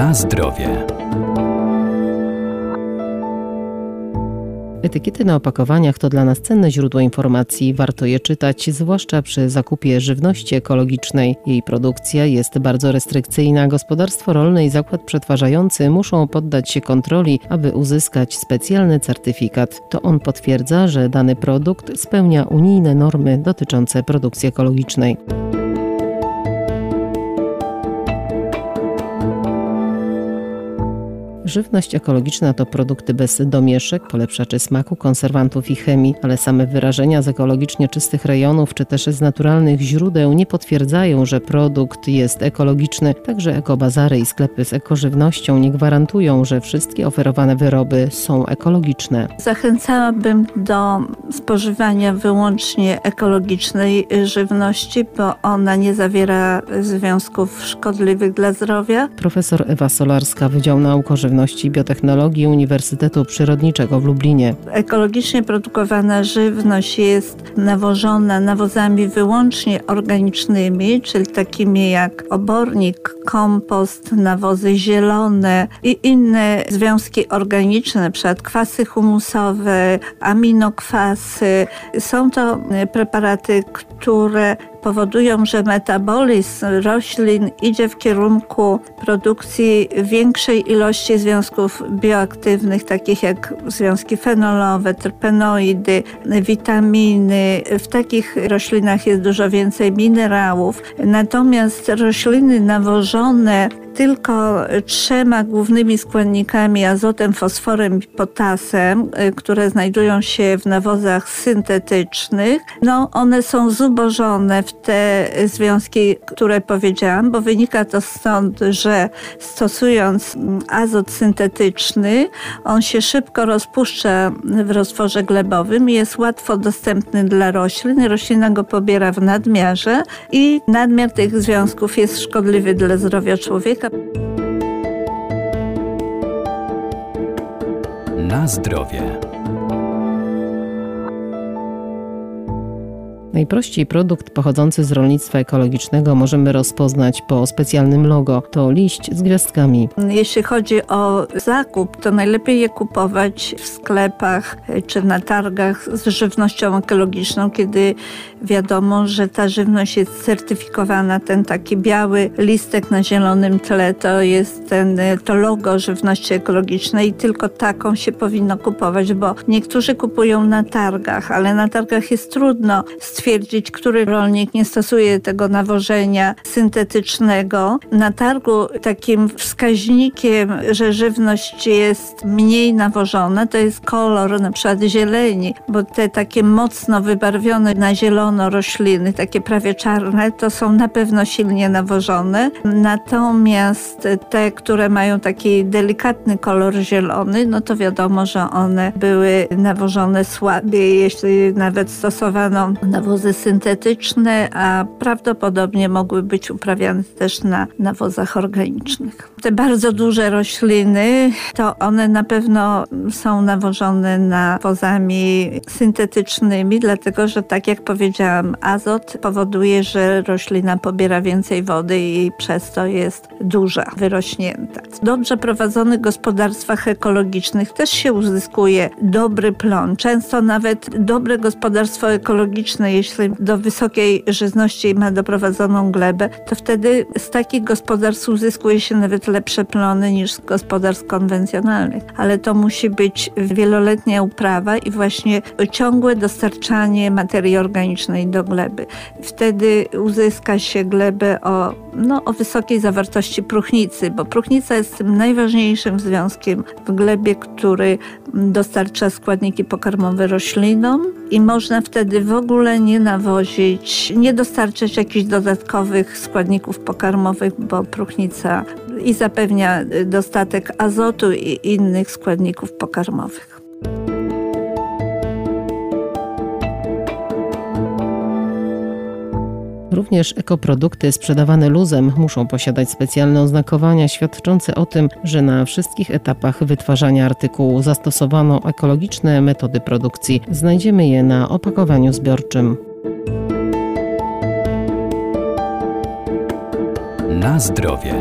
Na zdrowie. Etykiety na opakowaniach to dla nas cenne źródło informacji. Warto je czytać, zwłaszcza przy zakupie żywności ekologicznej. Jej produkcja jest bardzo restrykcyjna. Gospodarstwo rolne i zakład przetwarzający muszą poddać się kontroli, aby uzyskać specjalny certyfikat. To on potwierdza, że dany produkt spełnia unijne normy dotyczące produkcji ekologicznej. Żywność ekologiczna to produkty bez domieszek, polepszaczy smaku, konserwantów i chemii, ale same wyrażenia z ekologicznie czystych rejonów czy też z naturalnych źródeł nie potwierdzają, że produkt jest ekologiczny. Także ekobazary i sklepy z ekożywnością nie gwarantują, że wszystkie oferowane wyroby są ekologiczne. Zachęcałabym do spożywania wyłącznie ekologicznej żywności, bo ona nie zawiera związków szkodliwych dla zdrowia. Profesor Ewa Solarska, Wydział Nauk o Żywności i Biotechnologii Uniwersytetu Przyrodniczego w Lublinie. Ekologicznie produkowana żywność jest nawożona nawozami wyłącznie organicznymi, czyli takimi jak obornik, kompost, nawozy zielone i inne związki organiczne, np. kwasy humusowe, aminokwasy. Są to preparaty, które powodują, że metabolizm roślin idzie w kierunku produkcji większej ilości związków bioaktywnych, takich jak związki fenolowe, terpenoidy, witaminy. W takich roślinach jest dużo więcej minerałów. Natomiast rośliny nawożone tylko trzema głównymi składnikami azotem, fosforem i potasem, y, które znajdują się w nawozach syntetycznych, no one są zubożone w te związki, które powiedziałam, bo wynika to stąd, że stosując azot syntetyczny, on się szybko rozpuszcza w roztworze glebowym i jest łatwo dostępny dla roślin. Roślina go pobiera w nadmiarze i nadmiar tych związków jest szkodliwy dla zdrowia człowieka. Na zdrowie. Najprościej produkt pochodzący z rolnictwa ekologicznego możemy rozpoznać po specjalnym logo. To liść z gwiazdkami. Jeśli chodzi o zakup, to najlepiej je kupować w sklepach czy na targach z żywnością ekologiczną, kiedy wiadomo, że ta żywność jest certyfikowana. Ten taki biały listek na zielonym tle to jest ten, to logo żywności ekologicznej i tylko taką się powinno kupować, bo niektórzy kupują na targach, ale na targach jest trudno stwierdzić, który rolnik nie stosuje tego nawożenia syntetycznego. Na targu takim wskaźnikiem, że żywność jest mniej nawożona, to jest kolor na przykład zieleni, bo te takie mocno wybarwione na zielono rośliny, takie prawie czarne, to są na pewno silnie nawożone. Natomiast te, które mają taki delikatny kolor zielony, no to wiadomo, że one były nawożone słabiej, jeśli nawet stosowano nawożenie nawozy syntetyczne, a prawdopodobnie mogły być uprawiane też na nawozach organicznych. Te bardzo duże rośliny, to one na pewno są nawożone nawozami syntetycznymi, dlatego że tak jak powiedziałam, azot powoduje, że roślina pobiera więcej wody i przez to jest duża, wyrośnięta. W dobrze prowadzonych gospodarstwach ekologicznych też się uzyskuje dobry plon. Często nawet dobre gospodarstwo ekologiczne jeśli do wysokiej żyzności ma doprowadzoną glebę, to wtedy z takich gospodarstw uzyskuje się nawet lepsze plony niż z gospodarstw konwencjonalnych. Ale to musi być wieloletnia uprawa i właśnie ciągłe dostarczanie materii organicznej do gleby. Wtedy uzyska się glebę o, no, o wysokiej zawartości próchnicy, bo próchnica jest tym najważniejszym związkiem w glebie, który dostarcza składniki pokarmowe roślinom i można wtedy w ogóle nie nawozić, nie dostarczać jakichś dodatkowych składników pokarmowych, bo próchnica i zapewnia dostatek azotu i innych składników pokarmowych. Również ekoprodukty sprzedawane luzem muszą posiadać specjalne oznakowania świadczące o tym, że na wszystkich etapach wytwarzania artykułu zastosowano ekologiczne metody produkcji. Znajdziemy je na opakowaniu zbiorczym. Na zdrowie.